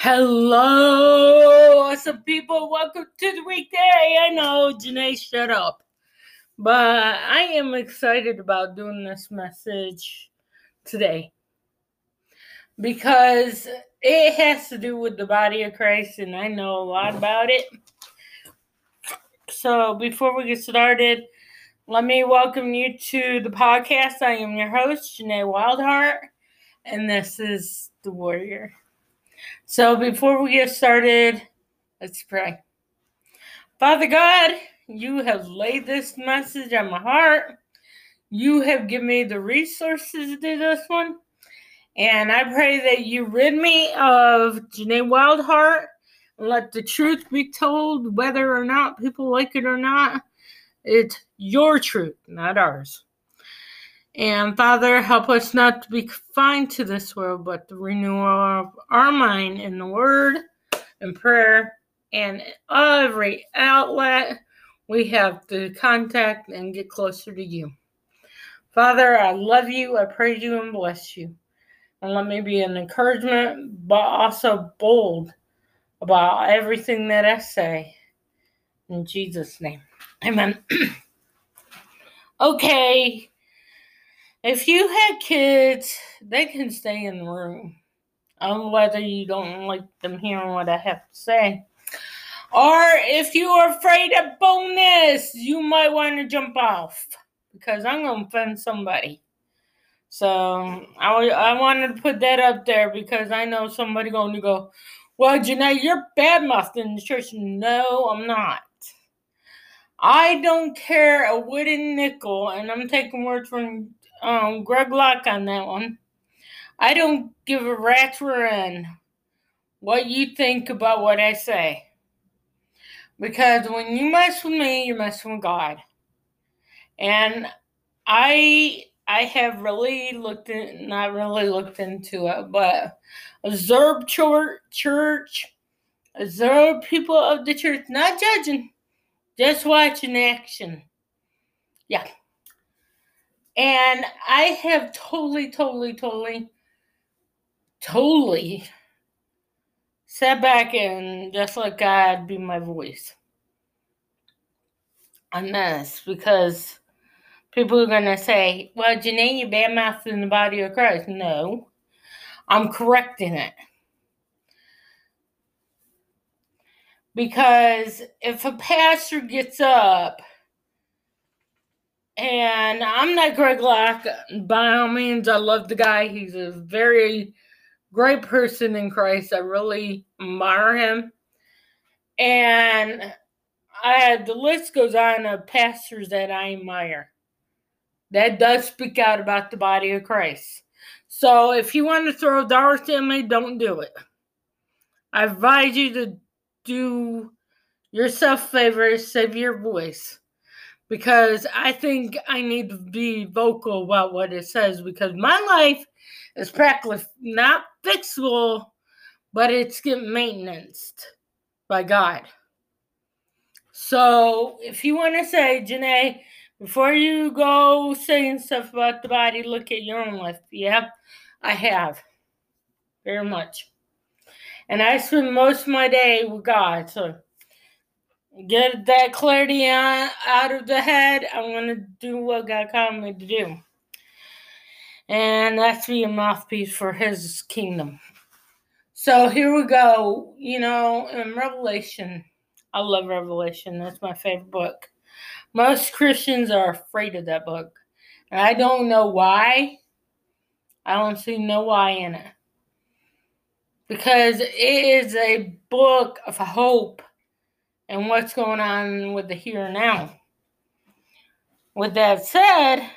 Hello, awesome people. Welcome to the weekday. I know, Janae, shut up. But I am excited about doing this message today because it has to do with the body of Christ, and I know a lot about it. So before we get started, let me welcome you to the podcast. I am your host, Janae Wildheart, and this is The Warrior. So before we get started, let's pray. Father God, you have laid this message on my heart. You have given me the resources to do this one. And I pray that you rid me of Janae Wildheart and let the truth be told, whether or not people like it or not. It's your truth, not ours. And Father, help us not to be confined to this world, but the renewal of our mind in the Word and prayer and every outlet we have to contact and get closer to you. Father, I love you, I praise you, and bless you. And let me be an encouragement, but also bold about everything that I say. In Jesus' name. Amen. okay. If you had kids, they can stay in the room. Um, whether you don't like them hearing what I have to say. Or if you are afraid of bonus, you might want to jump off because I'm going to offend somebody. So I, I wanted to put that up there because I know somebody going to go, well, Janae, you're bad mouthing the church. No, I'm not. I don't care a wooden nickel, and I'm taking words from um, Greg Locke on that one. I don't give a rat's rear what you think about what I say. Because when you mess with me, you're messing with God. And I I have really looked in not really looked into it, but observe church church, observe people of the church, not judging, just watching action. Yeah. And I have totally, totally, totally, totally sat back and just let God be my voice on this because people are going to say, well, Janae, you're bad in the body of Christ. No, I'm correcting it. Because if a pastor gets up and I'm not Greg Locke. By all means, I love the guy. He's a very great person in Christ. I really admire him. And I the list goes on of pastors that I admire. That does speak out about the body of Christ. So if you want to throw darts at me, don't do it. I advise you to do yourself favor, save your voice because I think I need to be vocal about what it says because my life is practically not fixable, but it's getting maintenance by God. So if you want to say, Janae, before you go saying stuff about the body, look at your own life. Yeah, I have. Very much. And I spend most of my day with God. So get that clarity on, out of the head. I'm going to do what God called me to do. And that's be a mouthpiece for His kingdom. So here we go. You know, in Revelation, I love Revelation. That's my favorite book. Most Christians are afraid of that book. And I don't know why. I don't see no why in it. Because it is a book of hope and what's going on with the here and now. With that said,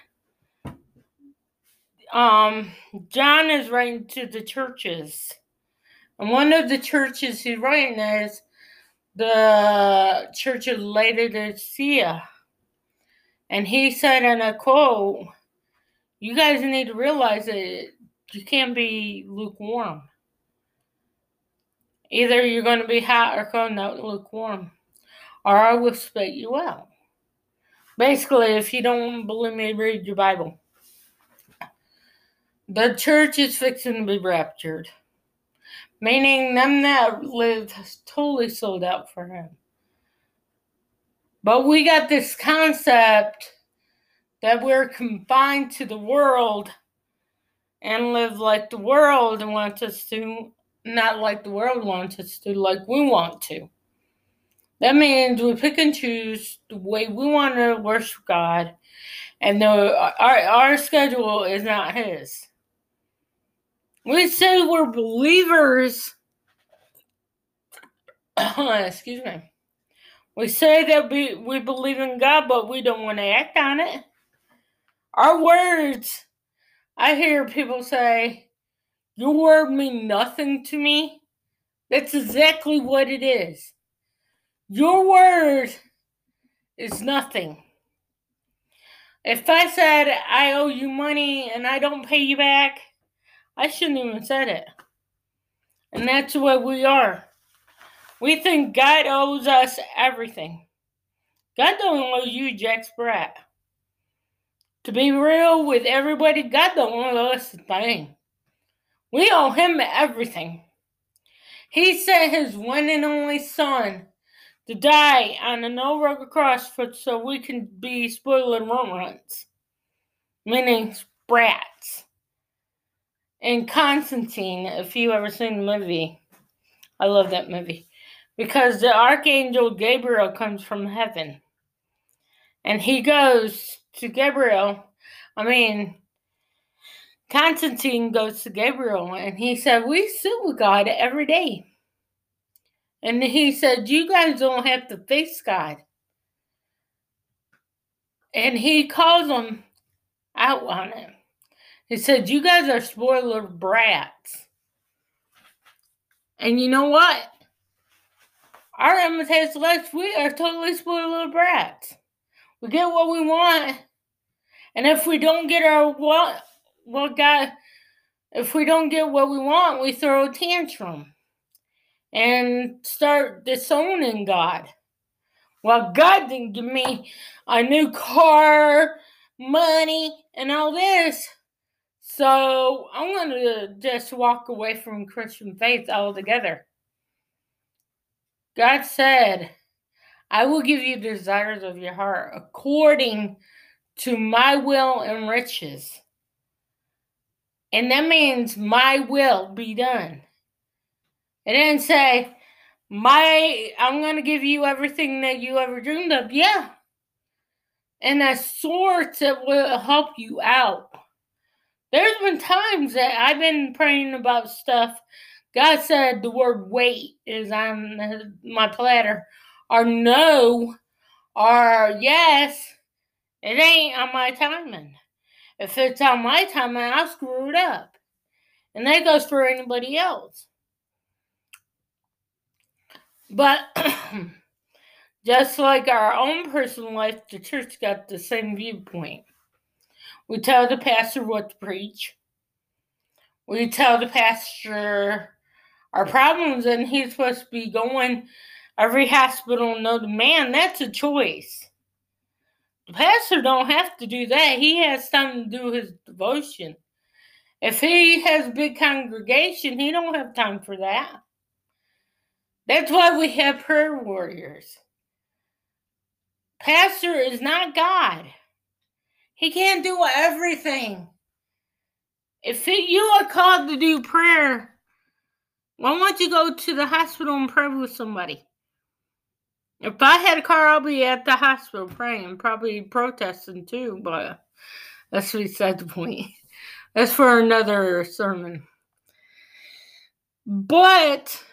um, John is writing to the churches. And one of the churches he's writing is the Church of Laodicea. And he said in a quote, You guys need to realize that you can't be lukewarm. Either you're going to be hot or cold, not lukewarm or I will spit you out. Basically, if you don't believe me, read your Bible. The church is fixing to be raptured. meaning them that live has totally sold out for Him. But we got this concept that we're confined to the world and live like the world wants us to, not like the world wants us to, like we want to. That means we pick and choose the way we want to worship God, and the, our, our schedule is not His. We say we're believers. Excuse me. We say that we, we believe in God, but we don't want to act on it. Our words, I hear people say, Your word mean nothing to me. That's exactly what it is. Your word is nothing. If I said I owe you money and I don't pay you back, I shouldn't even said it. And that's what we are. We think God owes us everything. God don't owe you Jack Sprat. To be real with everybody, God don't owe us a thing. We owe him everything. He sent his one and only son to die on a no rugged cross for so we can be spoiled runs, meaning sprats. And Constantine, if you ever seen the movie, I love that movie because the archangel Gabriel comes from heaven, and he goes to Gabriel. I mean, Constantine goes to Gabriel, and he said, "We sit with God every day." And he said, You guys don't have to face God. And he calls them out on it. He said, You guys are spoiler brats. And you know what? Our imitators life, we are totally spoiler brats. We get what we want. And if we don't get our what what God if we don't get what we want, we throw a tantrum and start disowning God. Well, God didn't give me a new car, money, and all this. So I'm going to just walk away from Christian faith altogether. God said, I will give you desires of your heart according to my will and riches. And that means my will be done. It didn't say, my I'm gonna give you everything that you ever dreamed of. Yeah. And a sort that will help you out. There's been times that I've been praying about stuff. God said the word wait is on my platter, or no, or yes. It ain't on my timing. If it's on my timing, I'll screw it up. And that goes for anybody else. But just like our own personal life, the church got the same viewpoint. We tell the pastor what to preach. We tell the pastor our problems, and he's supposed to be going every hospital know the man. That's a choice. The pastor don't have to do that. He has time to do his devotion. If he has a big congregation, he don't have time for that. That's why we have prayer warriors. Pastor is not God. He can't do everything. If you are called to do prayer, why don't you go to the hospital and pray with somebody? If I had a car, I'll be at the hospital praying, probably protesting too, but that's beside the point. That's for another sermon. But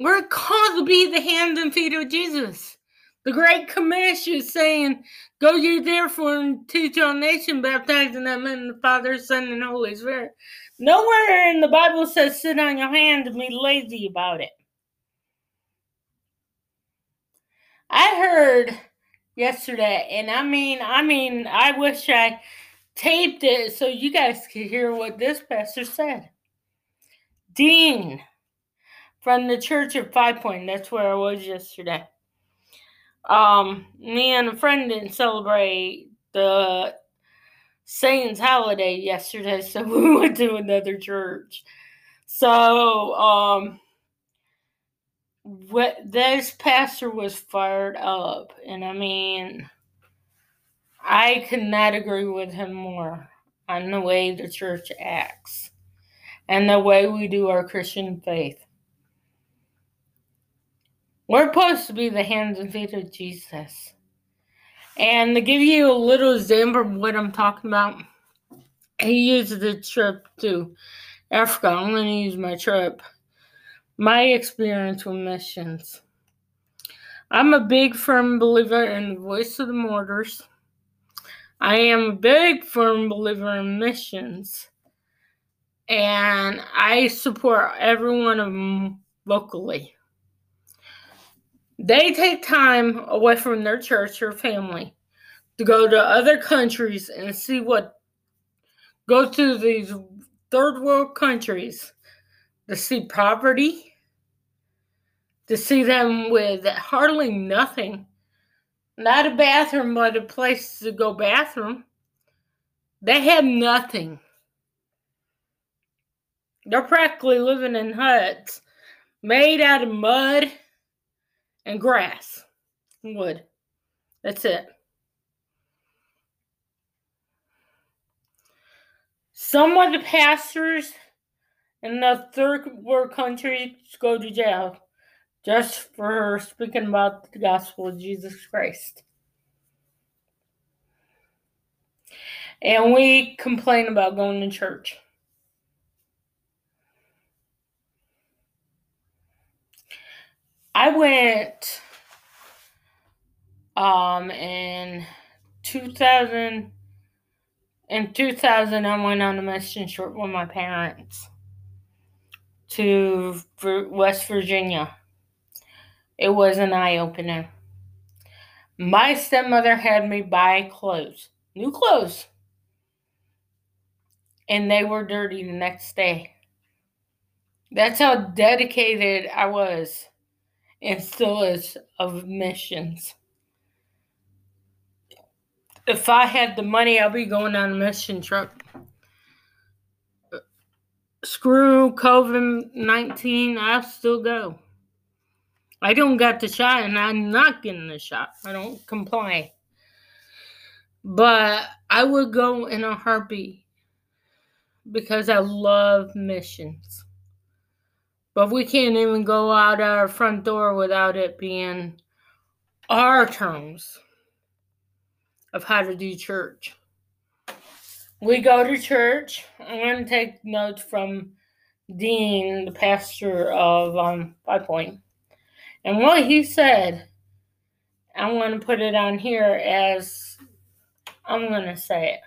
we're called to be the hands and feet of Jesus. The Great Commission is saying, Go ye therefore and teach all nations, baptizing them in the Father, Son, and Holy Spirit. Nowhere in the Bible says sit on your hands and be lazy about it. I heard yesterday, and I mean, I mean, I wish I taped it so you guys could hear what this pastor said. Dean from the church of Five Point. That's where I was yesterday. Um, me and a friend didn't celebrate the Saints holiday yesterday, so we went to another church. So, um, what this pastor was fired up, and I mean, I could not agree with him more on the way the church acts and the way we do our Christian faith. We're supposed to be the hands and feet of Jesus. And to give you a little example of what I'm talking about, he used the trip to Africa. I'm going to use my trip, my experience with missions. I'm a big firm believer in the voice of the martyrs. I am a big firm believer in missions. And I support every one of them locally. They take time away from their church or family to go to other countries and see what go to these third world countries to see poverty, to see them with hardly nothing, not a bathroom, but a place to go bathroom. They have nothing. They're practically living in huts made out of mud and grass and wood. That's it. Some of the pastors in the third world countries go to jail just for speaking about the gospel of Jesus Christ. And we complain about going to church. I went um in 2000 in 2000 I went on a mission trip with my parents to West Virginia. It was an eye opener. My stepmother had me buy clothes, new clothes, and they were dirty the next day. That's how dedicated I was and still is of missions. If I had the money, I'll be going on a mission trip. Screw COVID 19, I'll still go. I don't got the shot and I'm not getting the shot. I don't complain. But I would go in a heartbeat because I love missions. But we can't even go out our front door without it being our terms of how to do church. We go to church. I'm going to take notes from Dean, the pastor of um, Five Point. And what he said, I'm going to put it on here as I'm going to say it.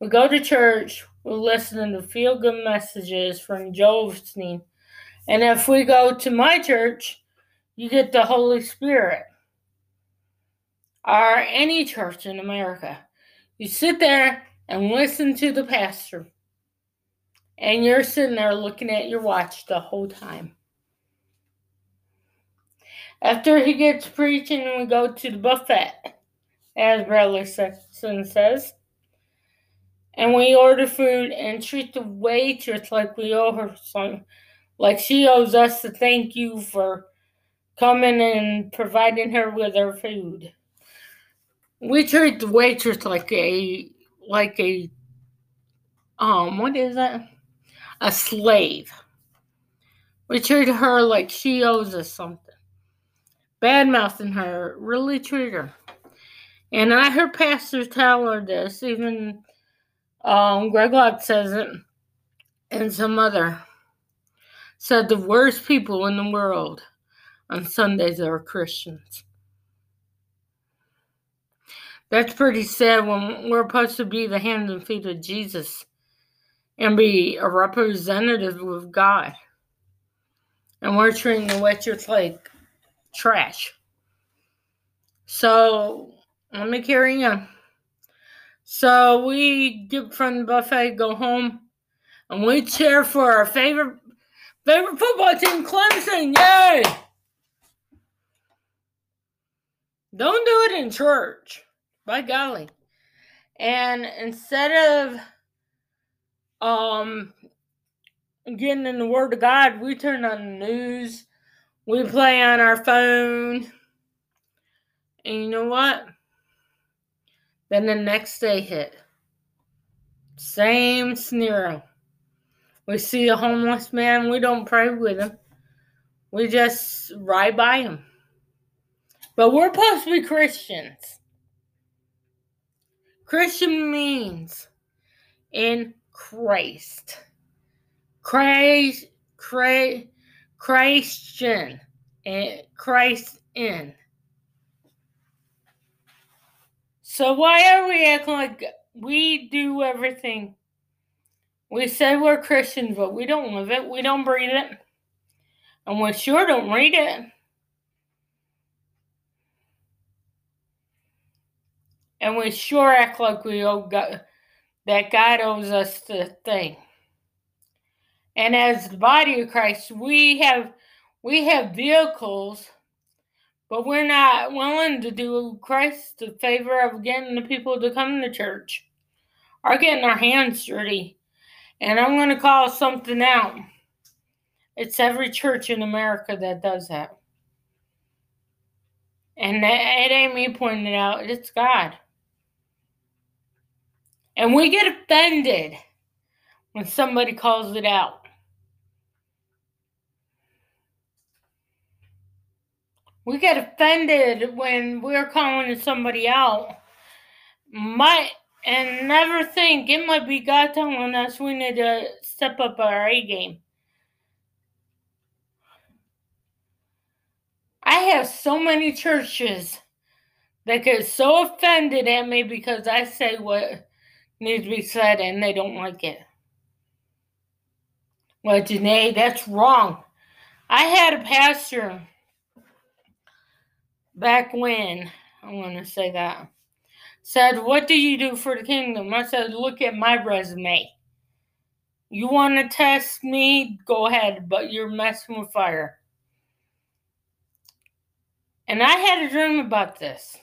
We go to church, we listen to feel good messages from Osteen and if we go to my church, you get the Holy Spirit. Or any church in America. You sit there and listen to the pastor. And you're sitting there looking at your watch the whole time. After he gets preaching, we go to the buffet, as Bradley Sexton says. And we order food and treat the waitress like we owe her some like she owes us to thank you for coming and providing her with her food. We treat the waitress like a like a um what is that? A slave. We treat her like she owes us something. Bad mouthing her, really treat her. And I heard pastors tell her this, even um, Greg Locke says it, and some other said the worst people in the world on Sundays are Christians. That's pretty sad when we're supposed to be the hands and feet of Jesus and be a representative of God. And we're treating the waitress like trash. So let me carry on. So we get from the buffet, go home, and we cheer for our favorite Favorite football team, Clemson. Yay! Don't do it in church. By golly. And instead of um getting in the Word of God, we turn on the news, we play on our phone, and you know what? Then the next day hit. Same scenario. We see a homeless man, we don't pray with him. We just ride by him. But we're supposed to be Christians. Christian means in Christ. Christ, Christ, Christian, and Christ in. So why are we acting like we do everything? We say we're Christians, but we don't live it. We don't breathe it. And we sure don't read it. And we sure act like we owe God, that God owes us the thing. And as the body of Christ, we have we have vehicles, but we're not willing to do Christ the favor of getting the people to come to church or getting our hands dirty. And I'm going to call something out. It's every church in America that does that. And it ain't me pointing it out, it's God. And we get offended when somebody calls it out. We get offended when we're calling somebody out. Might and never think it might be God telling us we need to step up our A game. I have so many churches that get so offended at me because I say what needs to be said and they don't like it. Well, Janae, that's wrong. I had a pastor back when, I want to say that, said, What do you do for the kingdom? I said, Look at my resume. You want to test me? Go ahead, but you're messing with fire. And I had a dream about this.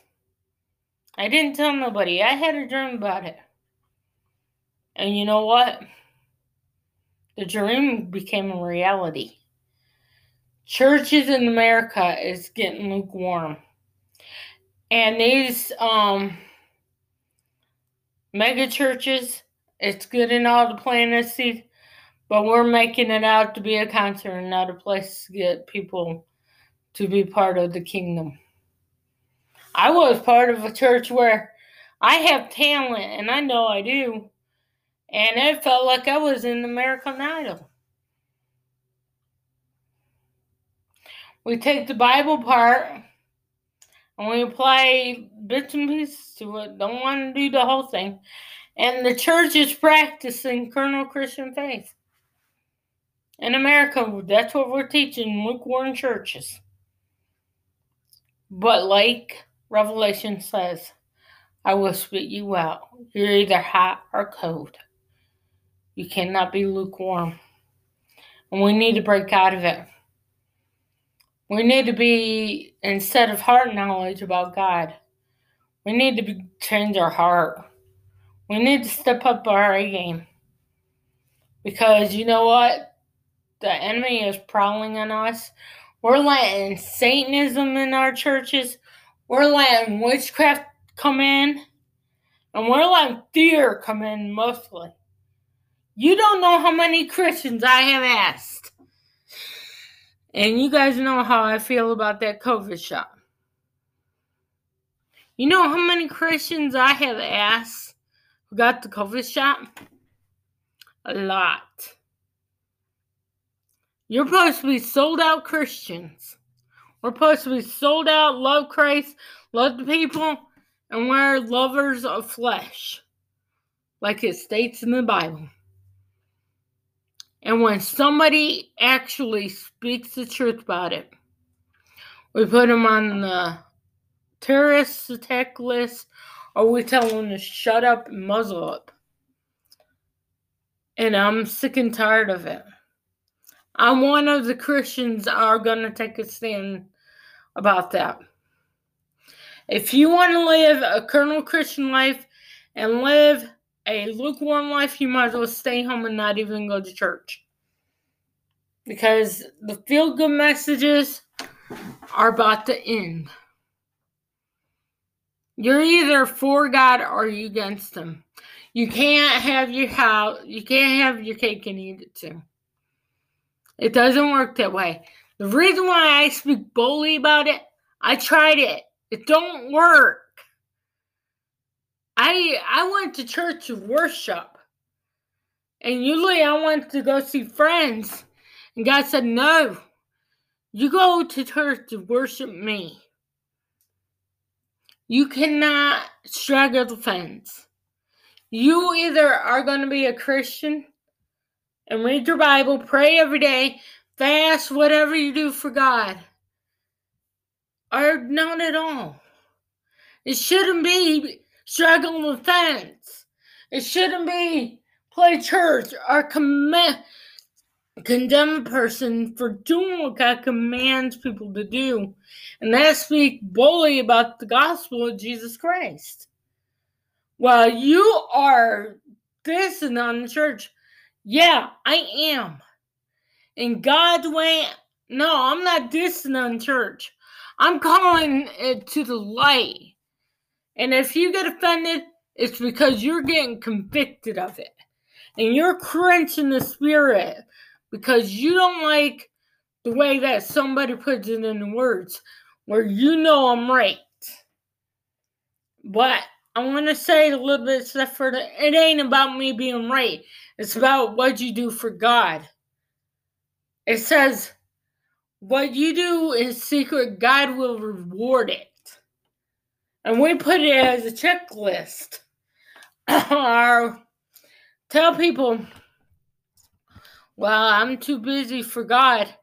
I didn't tell nobody. I had a dream about it. And you know what? The dream became a reality. Churches in America is getting lukewarm. And these um mega churches, it's good and all to plant but we're making it out to be a concert and not a place to get people to be part of the kingdom. I was part of a church where I have talent, and I know I do, and it felt like I was in American Idol. We take the Bible part we apply bits and pieces to it. Don't want to do the whole thing. And the church is practicing carnal Christian faith. In America, that's what we're teaching lukewarm churches. But like Revelation says, I will spit you out. You're either hot or cold. You cannot be lukewarm. And we need to break out of it. We need to be, instead of heart knowledge about God, we need to be, change our heart. We need to step up our A game. Because you know what? The enemy is prowling on us. We're letting Satanism in our churches. We're letting witchcraft come in. And we're letting fear come in mostly. You don't know how many Christians I have asked. And you guys know how I feel about that COVID shot. You know how many Christians I have asked who got the COVID shot? A lot. You're supposed to be sold out Christians. We're supposed to be sold out, love Christ, love the people, and we're lovers of flesh, like it states in the Bible. And when somebody actually speaks the truth about it, we put them on the terrorist attack list, or we tell them to shut up and muzzle up. And I'm sick and tired of it. I'm one of the Christians are going to take a stand about that. If you want to live a carnal Christian life and live a lukewarm life, you might as well stay home and not even go to church. because the feel good messages are about to end. You're either for God or you against Him. You can't have your house, you can't have your cake and eat it too. It doesn't work that way. The reason why I speak boldly about it, I tried it. It don't work. I I went to church to worship. And usually I went to go see friends. And God said, No. You go to church to worship me. You cannot straddle the fence. You either are going to be a Christian and read your Bible, pray every day, fast, whatever you do for God, or not at all. It shouldn't be straddling with things. It shouldn't be play church or commit condemn a person for doing what God commands people to do, and that speak boldly about the gospel of Jesus Christ. While you are dissing on the church, yeah, I am. In God's way, no, I'm not dissing on church. I'm calling it to the light. And if you get offended, it's because you're getting convicted of it. And you're clenching the spirit because you don't like the way that somebody puts it in words where you know I'm right. But I want to say a little bit stuff for the, it ain't about me being right. It's about what you do for God. It says, what you do in secret, God will reward it. And we put it as a checklist. or tell people well, I'm too busy for God.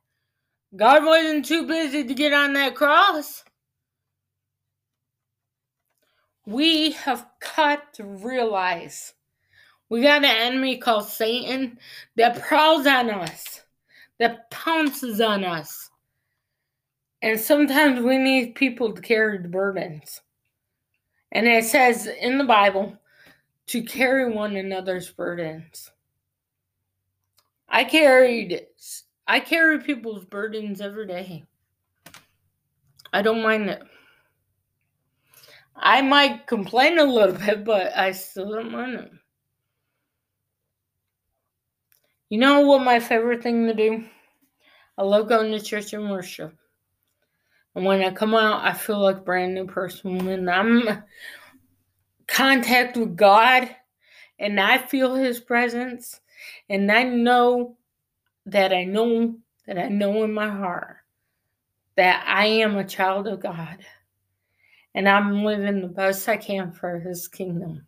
God wasn't too busy to get on that cross. We have got to realize we got an enemy called Satan that prowls on us, that pounces on us. And sometimes we need people to carry the burdens. And it says in the Bible to carry one another's burdens. I carried I carry people's burdens every day. I don't mind it. I might complain a little bit, but I still don't mind it. You know what my favorite thing to do? I love going to church and worship. When I come out, I feel like a brand new person. When I'm contact with God and I feel his presence, and I know that I know that I know in my heart that I am a child of God and I'm living the best I can for his kingdom.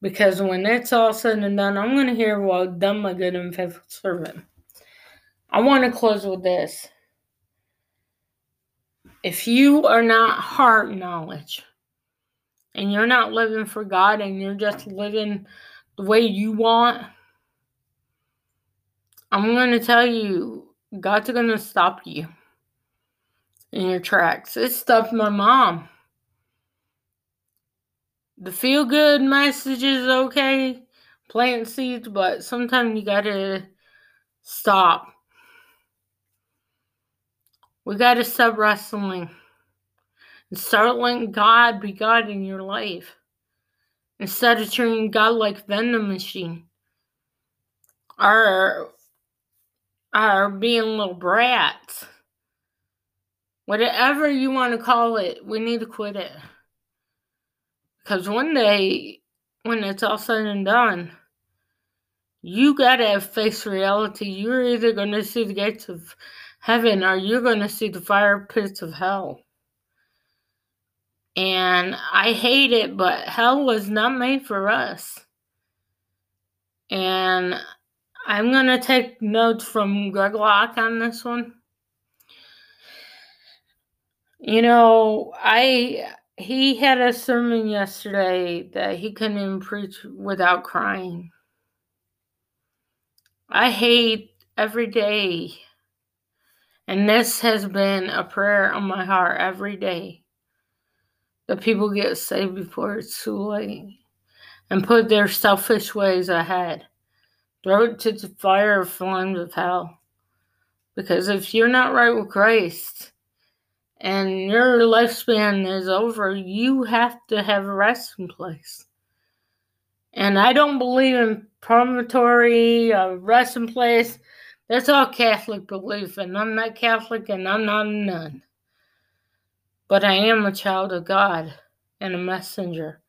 Because when it's all said and done, I'm going to hear, well done, my good and faithful servant. I want to close with this. If you are not heart knowledge and you're not living for God and you're just living the way you want, I'm going to tell you, God's going to stop you in your tracks. It stopped my mom. The feel good message is okay, plant seeds, but sometimes you got to stop. We got to stop wrestling and start letting God be God in your life instead of treating God like vending machine or are being little brats. Whatever you want to call it, we need to quit it. Because one day, when it's all said and done, you gotta face reality. You're either gonna see the gates of heaven or you're gonna see the fire pits of hell. And I hate it, but hell was not made for us. And I'm going to take notes from Greg Locke on this one. You know, I he had a sermon yesterday that he couldn't even preach without crying. I hate every day. And this has been a prayer on my heart every day that people get saved before it's too late and put their selfish ways ahead. Throw it to the fire of flames of hell. Because if you're not right with Christ and your lifespan is over, you have to have a resting place. And I don't believe in promontory, a resting place. That's all Catholic belief, and I'm not Catholic and I'm not a nun. But I am a child of God and a messenger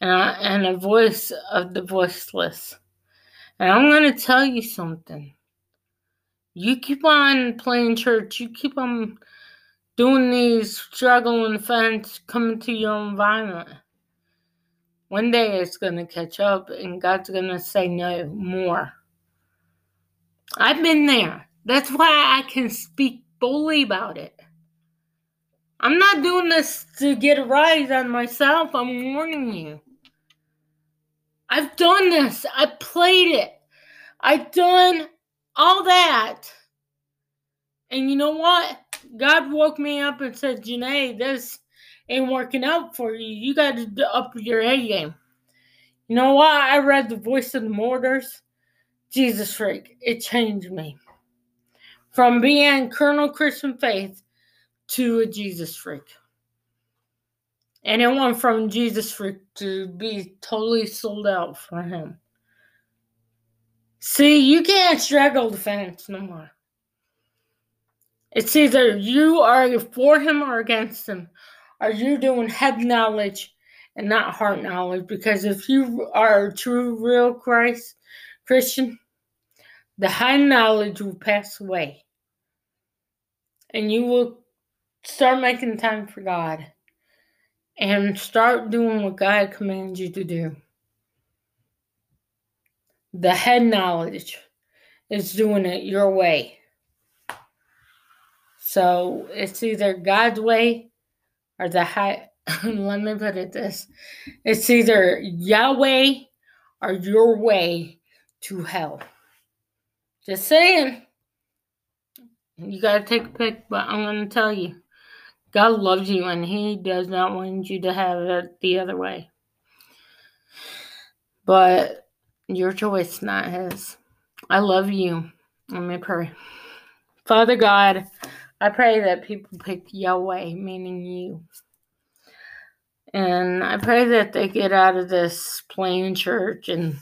and, I, and a voice of the voiceless. And I'm going to tell you something. You keep on playing church, you keep on doing these struggling events coming to your environment. One day it's going to catch up and God's going to say no more. I've been there. That's why I can speak boldly about it. I'm not doing this to get a rise on myself. I'm warning you. I've done this. I played it. I've done all that. And you know what? God woke me up and said, Janae, this ain't working out for you. You got to up your A game. You know what? I read The Voice of the Martyrs. Jesus freak. It changed me. From being carnal Christian Faith to a Jesus freak. And it went from Jesus freak to be totally sold out for him. See, you can't straddle the fence no more. It's either you are for him or against him. Are you doing head knowledge and not heart knowledge? Because if you are a true, real Christ Christian, the high knowledge will pass away. And you will start making time for God and start doing what God commands you to do. The head knowledge is doing it your way. So it's either God's way or the high. let me put it this it's either Yahweh or your way to hell. Just saying. You got to take a pick, but I'm to tell you God loves you and He does not want you to have it the other way. But your choice, not His. I love you. Let me pray. Father God, I pray that people pick Yahweh, meaning you. And I pray that they get out of this plain church and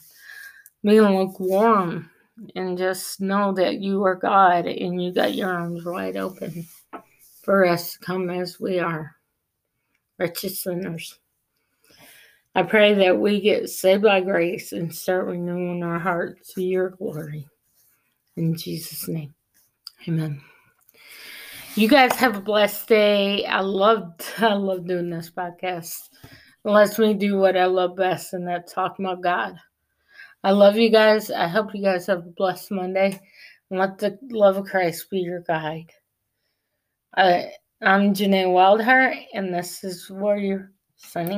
being lukewarm and just know that you are God and you got your arms wide open for us to come as we are, wretched sinners. I pray that we get saved by grace and start renewing our hearts to your glory. In Jesus' name, amen. You guys have a blessed day. I love I love doing this podcast. It lets me do what I love best, and that's talking about God. I love you guys. I hope you guys have a blessed Monday. And let the love of Christ be your guide. I, I'm Janae Wildheart, and this is Warrior signing